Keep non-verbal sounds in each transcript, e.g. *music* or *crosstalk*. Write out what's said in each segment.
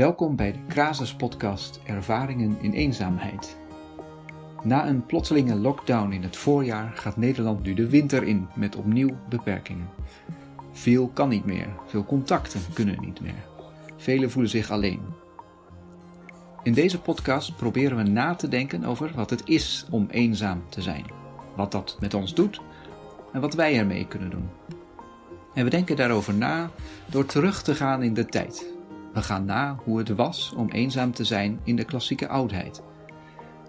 Welkom bij de Krasus podcast Ervaringen in eenzaamheid. Na een plotselinge lockdown in het voorjaar gaat Nederland nu de winter in met opnieuw beperkingen. Veel kan niet meer, veel contacten kunnen niet meer. Velen voelen zich alleen. In deze podcast proberen we na te denken over wat het is om eenzaam te zijn, wat dat met ons doet en wat wij ermee kunnen doen. En we denken daarover na door terug te gaan in de tijd. We gaan na hoe het was om eenzaam te zijn in de klassieke oudheid.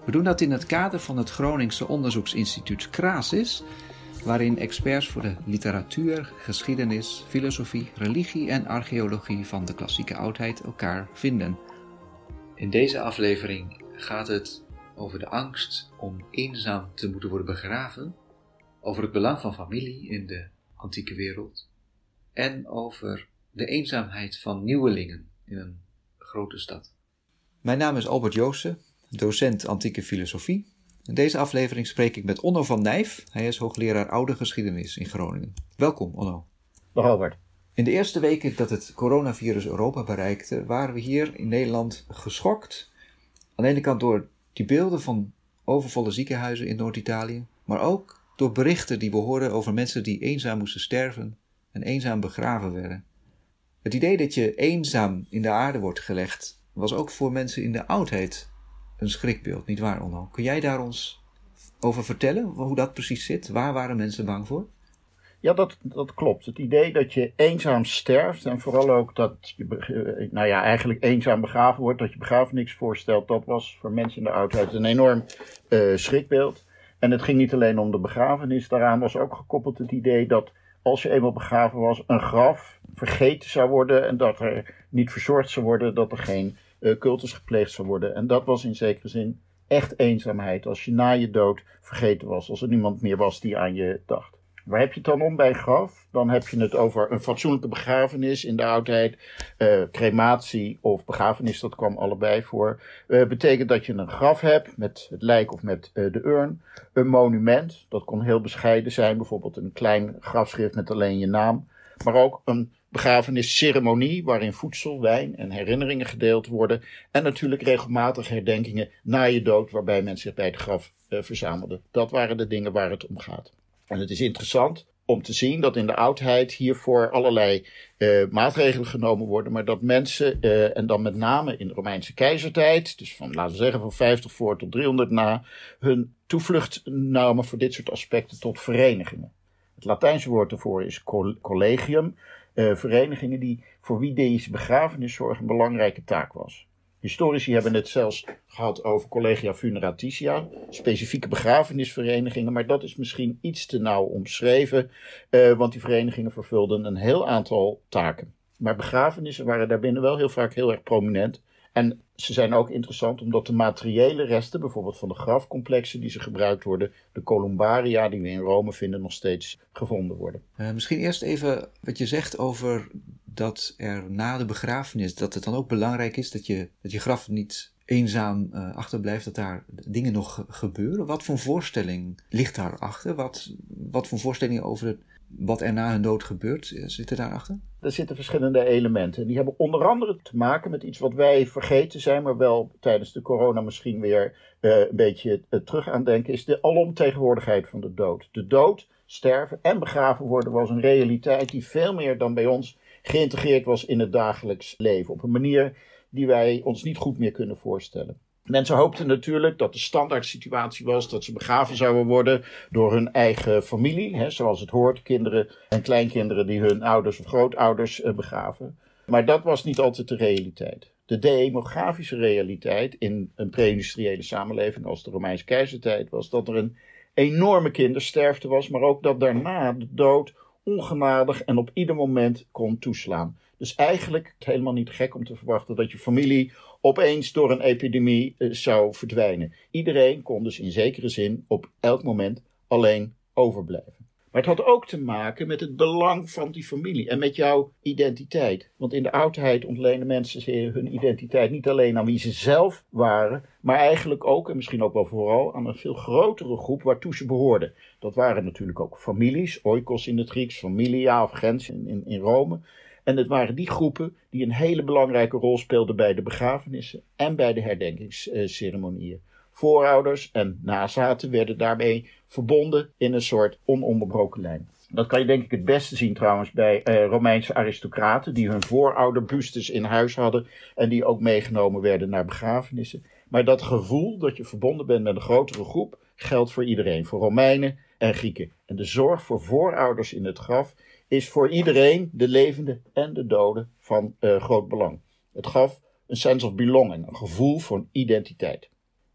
We doen dat in het kader van het Groningse onderzoeksinstituut Krasis, waarin experts voor de literatuur, geschiedenis, filosofie, religie en archeologie van de klassieke oudheid elkaar vinden. In deze aflevering gaat het over de angst om eenzaam te moeten worden begraven, over het belang van familie in de antieke wereld en over de eenzaamheid van nieuwelingen in een grote stad. Mijn naam is Albert Joosten, docent antieke filosofie. In deze aflevering spreek ik met Onno van Nijf. Hij is hoogleraar oude geschiedenis in Groningen. Welkom, Onno. Dag Albert. In de eerste weken dat het coronavirus Europa bereikte, waren we hier in Nederland geschokt. Aan de ene kant door die beelden van overvolle ziekenhuizen in Noord-Italië, maar ook door berichten die we hoorden over mensen die eenzaam moesten sterven en eenzaam begraven werden. Het idee dat je eenzaam in de aarde wordt gelegd, was ook voor mensen in de oudheid een schrikbeeld, niet waar, Onno? Kun jij daar ons over vertellen, hoe dat precies zit? Waar waren mensen bang voor? Ja, dat, dat klopt. Het idee dat je eenzaam sterft en vooral ook dat je, nou ja, eigenlijk eenzaam begraven wordt, dat je begrafenis voorstelt, dat was voor mensen in de oudheid een enorm uh, schrikbeeld. En het ging niet alleen om de begrafenis, daaraan was ook gekoppeld het idee dat als je eenmaal begraven was, een graf vergeten zou worden en dat er niet verzorgd zou worden, dat er geen uh, cultus gepleegd zou worden. En dat was in zekere zin echt eenzaamheid, als je na je dood vergeten was, als er niemand meer was die aan je dacht. Waar heb je het dan om bij graf? Dan heb je het over een fatsoenlijke begrafenis in de oudheid. Uh, crematie of begrafenis, dat kwam allebei voor. Uh, betekent dat je een graf hebt met het lijk of met uh, de urn. Een monument, dat kon heel bescheiden zijn. Bijvoorbeeld een klein grafschrift met alleen je naam. Maar ook een begrafenisceremonie waarin voedsel, wijn en herinneringen gedeeld worden. En natuurlijk regelmatig herdenkingen na je dood waarbij mensen zich bij het graf verzamelden. Dat waren de dingen waar het om gaat. En het is interessant om te zien dat in de oudheid hiervoor allerlei uh, maatregelen genomen worden, maar dat mensen, uh, en dan met name in de Romeinse keizertijd, dus van laten we zeggen van 50 voor tot 300 na, hun toevlucht namen voor dit soort aspecten tot verenigingen. Het Latijnse woord ervoor is collegium, uh, verenigingen die voor wie deze begrafeniszorg een belangrijke taak was. Historici hebben het zelfs gehad over collegia funeratitia, specifieke begrafenisverenigingen, maar dat is misschien iets te nauw omschreven, uh, want die verenigingen vervulden een heel aantal taken. Maar begrafenissen waren daarbinnen wel heel vaak heel erg prominent. En ze zijn ook interessant omdat de materiële resten, bijvoorbeeld van de grafcomplexen die ze gebruikt worden, de columbaria die we in Rome vinden, nog steeds gevonden worden. Uh, misschien eerst even wat je zegt over dat er na de begrafenis, dat het dan ook belangrijk is dat je, dat je graf niet eenzaam uh, achterblijft, dat daar dingen nog gebeuren. Wat voor voorstelling ligt daarachter? Wat, wat voor voorstellingen over wat er na hun dood gebeurt, eh, zitten daarachter? Er zitten verschillende elementen. Die hebben onder andere te maken met iets wat wij vergeten zijn, maar wel tijdens de corona misschien weer uh, een beetje terug aan denken, is de alomtegenwoordigheid van de dood. De dood, sterven en begraven worden was een realiteit die veel meer dan bij ons geïntegreerd was in het dagelijks leven. Op een manier die wij ons niet goed meer kunnen voorstellen. Mensen hoopten natuurlijk dat de standaard situatie was dat ze begraven zouden worden door hun eigen familie, hè, zoals het hoort, kinderen en kleinkinderen die hun ouders of grootouders eh, begraven. Maar dat was niet altijd de realiteit. De demografische realiteit in een pre-industriële samenleving als de Romeinse keizertijd was dat er een enorme kindersterfte was, maar ook dat daarna de dood ongenadig en op ieder moment kon toeslaan. Dus eigenlijk helemaal niet gek om te verwachten dat je familie opeens door een epidemie uh, zou verdwijnen. Iedereen kon dus in zekere zin op elk moment alleen overblijven. Maar het had ook te maken met het belang van die familie en met jouw identiteit. Want in de oudheid ontlenen mensen hun identiteit niet alleen aan wie ze zelf waren, maar eigenlijk ook, en misschien ook wel vooral, aan een veel grotere groep waartoe ze behoorden. Dat waren natuurlijk ook families, oikos in het Grieks, familia of gens in, in, in Rome. En het waren die groepen die een hele belangrijke rol speelden bij de begrafenissen en bij de herdenkingsceremonieën. Voorouders en nazaten werden daarmee verbonden in een soort ononderbroken lijn. Dat kan je denk ik het beste zien trouwens bij eh, Romeinse aristocraten die hun voorouderbustes in huis hadden en die ook meegenomen werden naar begrafenissen. Maar dat gevoel dat je verbonden bent met een grotere groep geldt voor iedereen, voor Romeinen en Grieken. En de zorg voor voorouders in het graf is voor iedereen, de levende en de doden, van uh, groot belang. Het gaf een sense of belonging, een gevoel van identiteit.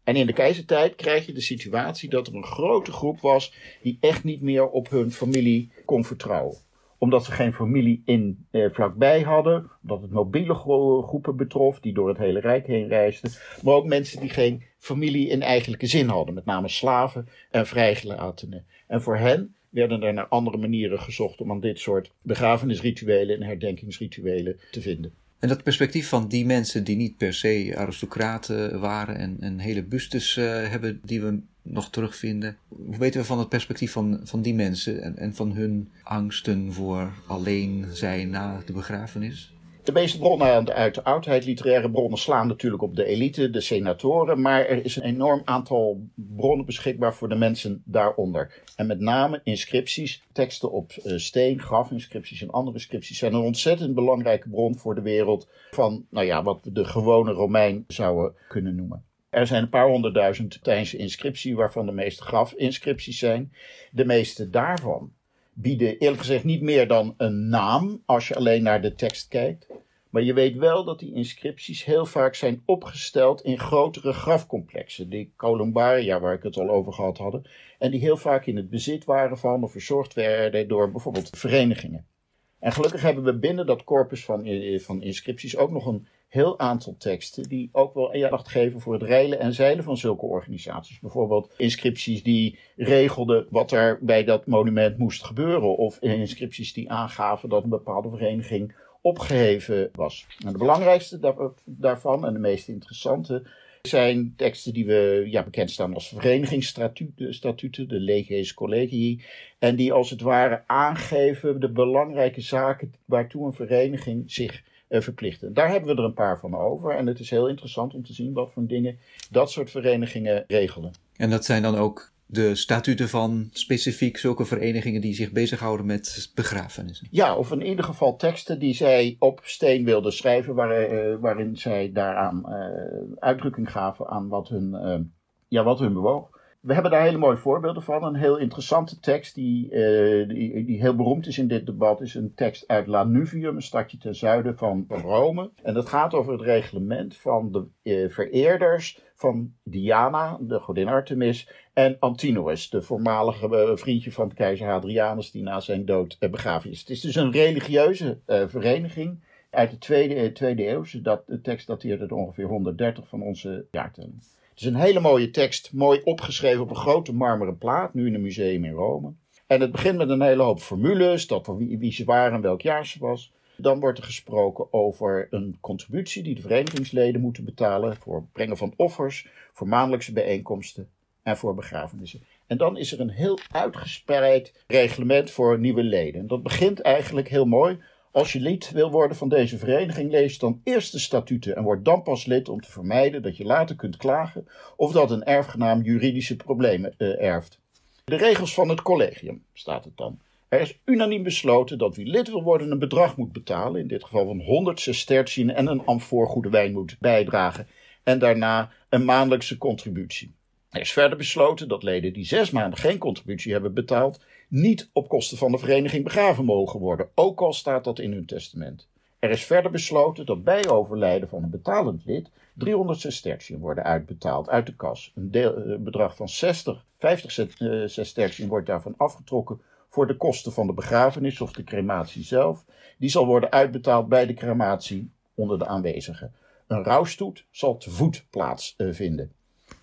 En in de keizertijd krijg je de situatie dat er een grote groep was die echt niet meer op hun familie kon vertrouwen. Omdat ze geen familie in eh, vlakbij hadden, omdat het mobiele groepen betrof die door het hele Rijk heen reisden, maar ook mensen die geen familie in eigenlijke zin hadden, met name slaven en vrijgelatenen. En voor hen werden er naar andere manieren gezocht om aan dit soort begrafenisrituelen en herdenkingsrituelen te vinden. En dat perspectief van die mensen die niet per se aristocraten waren en, en hele bustes uh, hebben die we nog terugvinden. Hoe weten we van het perspectief van, van die mensen en, en van hun angsten voor alleen zijn na de begrafenis? De meeste bronnen uit de oudheid, literaire bronnen, slaan natuurlijk op de elite, de senatoren. Maar er is een enorm aantal bronnen beschikbaar voor de mensen daaronder. En met name inscripties, teksten op uh, steen, grafinscripties en andere inscripties zijn een ontzettend belangrijke bron voor de wereld van, nou ja, wat we de gewone Romein zouden kunnen noemen. Er zijn een paar honderdduizend Latijnse inscripties, waarvan de meeste grafinscripties zijn. De meeste daarvan bieden eerlijk gezegd niet meer dan een naam als je alleen naar de tekst kijkt. Maar je weet wel dat die inscripties heel vaak zijn opgesteld in grotere grafcomplexen. Die columbaria, waar ik het al over gehad hadden. En die heel vaak in het bezit waren van of verzorgd werden door bijvoorbeeld verenigingen. En gelukkig hebben we binnen dat corpus van, eh, van inscripties ook nog een heel aantal teksten die ook wel aandacht geven voor het reilen en zeilen van zulke organisaties. Bijvoorbeeld inscripties die regelden wat er bij dat monument moest gebeuren. Of inscripties die aangaven dat een bepaalde vereniging opgeheven was. De belangrijkste daarvan en de meest interessante zijn teksten die we ja, bekend staan als verenigingsstatuten, de leges collegii, en die als het ware aangeven de belangrijke zaken waartoe een vereniging zich verplichten. Daar hebben we er een paar van over en het is heel interessant om te zien wat voor dingen dat soort verenigingen regelen. En dat zijn dan ook de statuten van specifiek zulke verenigingen die zich bezighouden met begrafenissen. Ja, of in ieder geval teksten die zij op steen wilden schrijven, waar, uh, waarin zij daaraan uh, uitdrukking gaven aan wat hun, uh, ja, wat hun bewoog. We hebben daar hele mooie voorbeelden van. Een heel interessante tekst die, die, die, heel beroemd is in dit debat is een tekst uit Lanuvium, een stadje ten zuiden van, Rome. En dat gaat over het reglement van de vereerders van Diana, de godin Artemis, en Antinous, de voormalige eh, vriendje van keizer Hadrianus, die na zijn dood eh, begraven is. Het is dus een religieuze vereniging uit de tweede, tweede eeuw. Dat, de tekst dateert uit ongeveer 130 van onze jaartelling. Het is een hele mooie tekst, mooi opgeschreven op een grote marmeren plaat, nu in een museum in Rome. En het begint met een hele hoop formules, dat voor wie, wie ze waren en welk jaar ze was. Dan wordt er gesproken over een contributie die de verenigingsleden moeten betalen voor het brengen van offers, voor maandelijkse bijeenkomsten en voor begrafenissen. En dan is er een heel uitgespreid reglement voor nieuwe leden. Dat begint eigenlijk heel mooi. Als je lid wil worden van deze vereniging, lees dan eerst de statuten en word dan pas lid om te vermijden dat je later kunt klagen of dat een erfgenaam juridische problemen uh, erft. De regels van het collegium staat het dan. Er is unaniem besloten dat wie lid wil worden een bedrag moet betalen, in dit geval van 100 sestertien en een amfoor goede wijn moet bijdragen, en daarna een maandelijkse contributie. Er is verder besloten dat leden die zes maanden geen contributie hebben betaald, niet op kosten van de vereniging begraven mogen worden, ook al staat dat in hun testament. Er is verder besloten dat bij overlijden van een betalend lid 300 sestertien worden uitbetaald uit de kas. Een, deel, eh, bedrag van 60, 50 eh, sestertien wordt daarvan afgetrokken voor de kosten van de begrafenis of de crematie zelf. Die zal worden uitbetaald bij de crematie onder de aanwezigen. Een rouwstoet zal te voet plaatsvinden.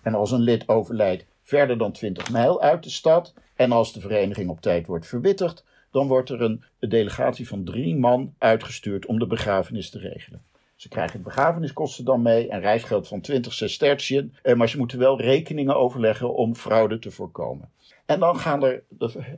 En als een lid overlijdt verder dan 20 mijl uit de stad en als de vereniging op tijd wordt verwittigd, dan wordt er een delegatie van drie man uitgestuurd om de begrafenis te regelen. Ze krijgen begrafeniskosten dan mee en reisgeld van 20 sestertien, eh, maar ze moeten wel rekeningen overleggen om fraude te voorkomen. En dan gaan er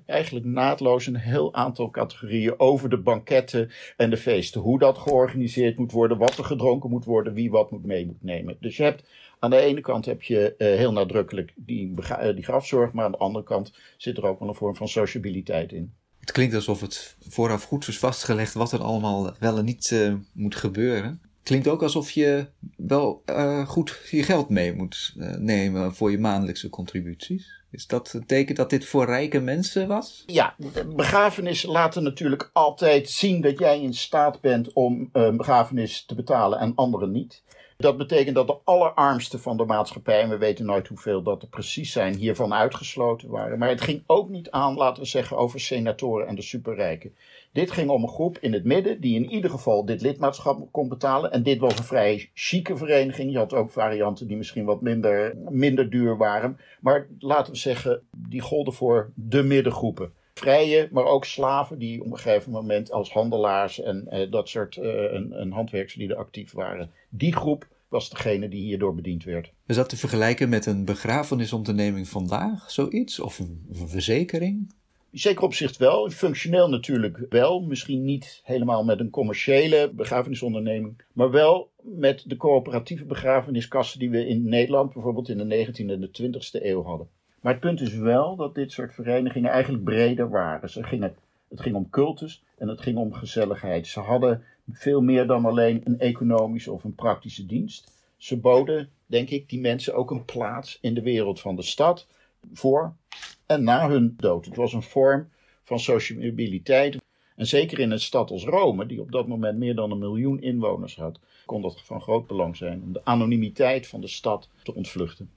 eigenlijk naadloos een heel aantal categorieën over de banketten en de feesten. Hoe dat georganiseerd moet worden, wat er gedronken moet worden, wie wat moet mee moet nemen. Dus je hebt aan de ene kant heb je uh, heel nadrukkelijk die, uh, die grafzorg, maar aan de andere kant zit er ook wel een vorm van sociabiliteit in. Het klinkt alsof het vooraf goed is vastgelegd wat er allemaal wel en niet uh, moet gebeuren. Klinkt ook alsof je wel goed je geld mee moet nemen voor je maandelijkse contributies. Is dat een teken dat dit voor rijke mensen was? Ja, begrafenissen laten natuurlijk altijd zien dat jij in staat bent om een begrafenis te betalen en anderen niet. Dat betekent dat de allerarmsten van de maatschappij, en we weten nooit hoeveel dat er precies zijn, hiervan uitgesloten waren. Maar het ging ook niet aan, laten we zeggen, over senatoren en de superrijken. Dit ging om een groep in het midden die in ieder geval dit lidmaatschap kon betalen. En dit was een vrij chique vereniging. Je had ook varianten die misschien wat minder, minder duur waren. Maar laten we zeggen, die golden voor de middengroepen vrije, maar ook slaven die op een gegeven moment als handelaars en eh, dat soort uh, een, een handwerkslieden actief waren. Die groep was degene die hierdoor bediend werd. Is dat te vergelijken met een begrafenisonderneming vandaag, zoiets? Of een, een verzekering? Zeker op zich wel, functioneel natuurlijk wel. Misschien niet helemaal met een commerciële begrafenisonderneming, maar wel met de coöperatieve begrafeniskassen die we in Nederland bijvoorbeeld in de 19e en de 20e eeuw hadden. Maar het punt is wel dat dit soort verenigingen eigenlijk breder waren. Ze gingen, het ging om cultus en het ging om gezelligheid. Ze hadden veel meer dan alleen een economische of een praktische dienst. Ze boden, denk ik, die mensen ook een plaats in de wereld van de stad voor en na hun dood. Het was een vorm van sociabiliteit. En zeker in een stad als Rome, die op dat moment meer dan een miljoen inwoners had, kon dat van groot belang zijn om de anonimiteit van de stad te ontvluchten.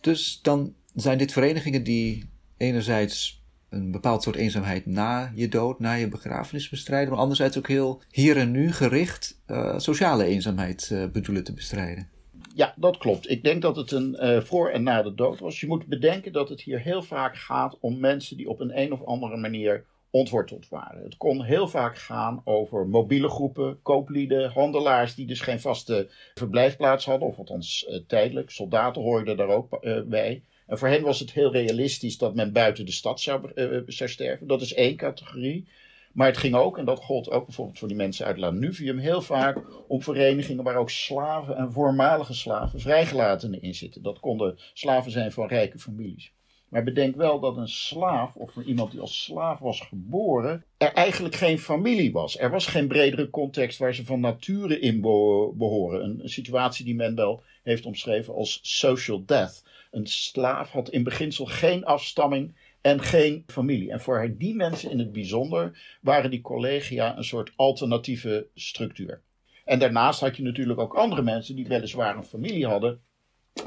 Dus dan zijn dit verenigingen die enerzijds een bepaald soort eenzaamheid na je dood, na je begrafenis bestrijden, maar anderzijds ook heel hier en nu gericht uh, sociale eenzaamheid uh, bedoelen te bestrijden. Ja, dat klopt. Ik denk dat het een uh, voor en na de dood was. Je moet bedenken dat het hier heel vaak gaat om mensen die op een een of andere manier ontworteld waren. Het kon heel vaak gaan over mobiele groepen, kooplieden, handelaars die dus geen vaste verblijfplaats hadden, of althans uh, tijdelijk. Soldaten hoorden daar ook bij. En voor hen was het heel realistisch dat men buiten de stad zou, uh, zou sterven. Dat is één categorie. Maar het ging ook, en dat gold ook bijvoorbeeld voor die mensen uit Lanuvium, heel vaak om verenigingen waar ook slaven en voormalige slaven vrijgelatenen in zitten. Dat konden slaven zijn van rijke families. Maar bedenk wel dat een slaaf, of iemand die als slaaf was geboren, er eigenlijk geen familie was. Er was geen bredere context waar ze van nature in behoren. Een situatie die men wel heeft omschreven als social death. Een slaaf had in beginsel geen afstamming en geen familie. En voor die mensen in het bijzonder waren die collegia een soort alternatieve structuur. En daarnaast had je natuurlijk ook andere mensen die weliswaar een familie hadden,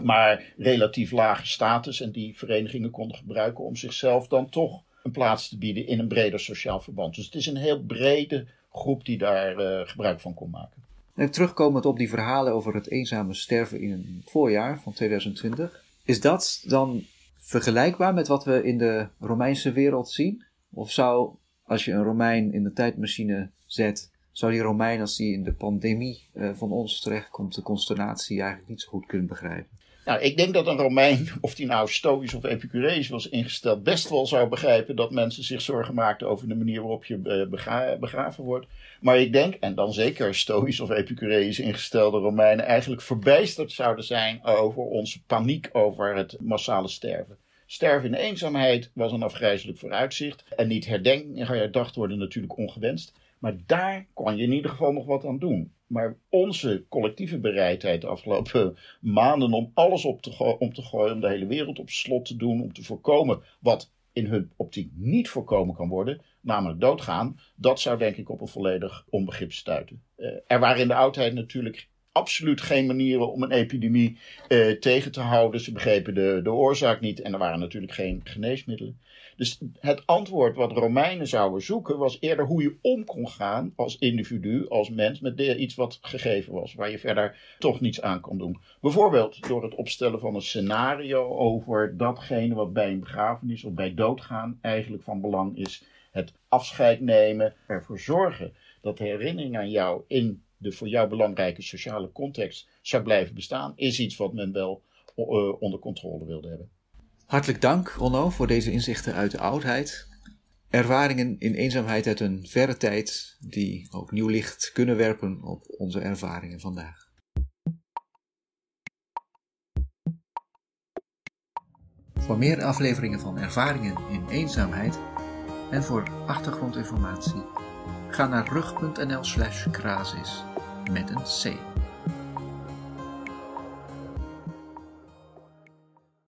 maar relatief lage status en die verenigingen konden gebruiken om zichzelf dan toch een plaats te bieden in een breder sociaal verband. Dus het is een heel brede groep die daar uh, gebruik van kon maken. En terugkomend op die verhalen over het eenzame sterven in het voorjaar van 2020, is dat dan vergelijkbaar met wat we in de Romeinse wereld zien? Of zou, als je een Romein in de tijdmachine zet, zou die Romein, als die in de pandemie uh, van ons terechtkomt, de consternatie eigenlijk niet zo goed kunnen begrijpen? Nou, ik denk dat een Romein, of die nou stoïsch of epicurees was ingesteld, best wel zou begrijpen dat mensen zich zorgen maakten over de manier waarop je eh, begra begraven wordt. Maar ik denk, en dan zeker stoïsch of epicurees ingestelde Romeinen, eigenlijk verbijsterd zouden zijn over onze paniek over het massale sterven. Sterven in eenzaamheid was een afgrijzelijk vooruitzicht. En niet herdenkt, herdacht worden natuurlijk ongewenst. Maar daar kan je in ieder geval nog wat aan doen. Maar onze collectieve bereidheid de afgelopen *laughs* maanden om alles op te om te gooien, om de hele wereld op slot te doen, om te voorkomen wat in hun optiek niet voorkomen kan worden, namelijk doodgaan, dat zou denk ik op een volledig onbegrip stuiten. Uh, er waren in de oudheid natuurlijk absoluut geen manieren om een epidemie uh, tegen te houden. Ze begrepen de, de oorzaak niet en er waren natuurlijk geen geneesmiddelen. Dus het antwoord wat Romeinen zouden zoeken was eerder hoe je om kon gaan als individu, als mens, met iets wat gegeven was, waar je verder toch niets aan kon doen. Bijvoorbeeld door het opstellen van een scenario over datgene wat bij een begrafenis of bij doodgaan eigenlijk van belang is. Het afscheid nemen, ervoor zorgen dat herinnering aan jou in de voor jou belangrijke sociale context zou blijven bestaan, is iets wat men wel uh, onder controle wilde hebben. Hartelijk dank, Onno, voor deze inzichten uit de oudheid. Ervaringen in eenzaamheid uit een verre tijd, die ook nieuw licht kunnen werpen op onze ervaringen vandaag. Voor meer afleveringen van Ervaringen in eenzaamheid en voor achtergrondinformatie ga naar rug.nl/slash met een C.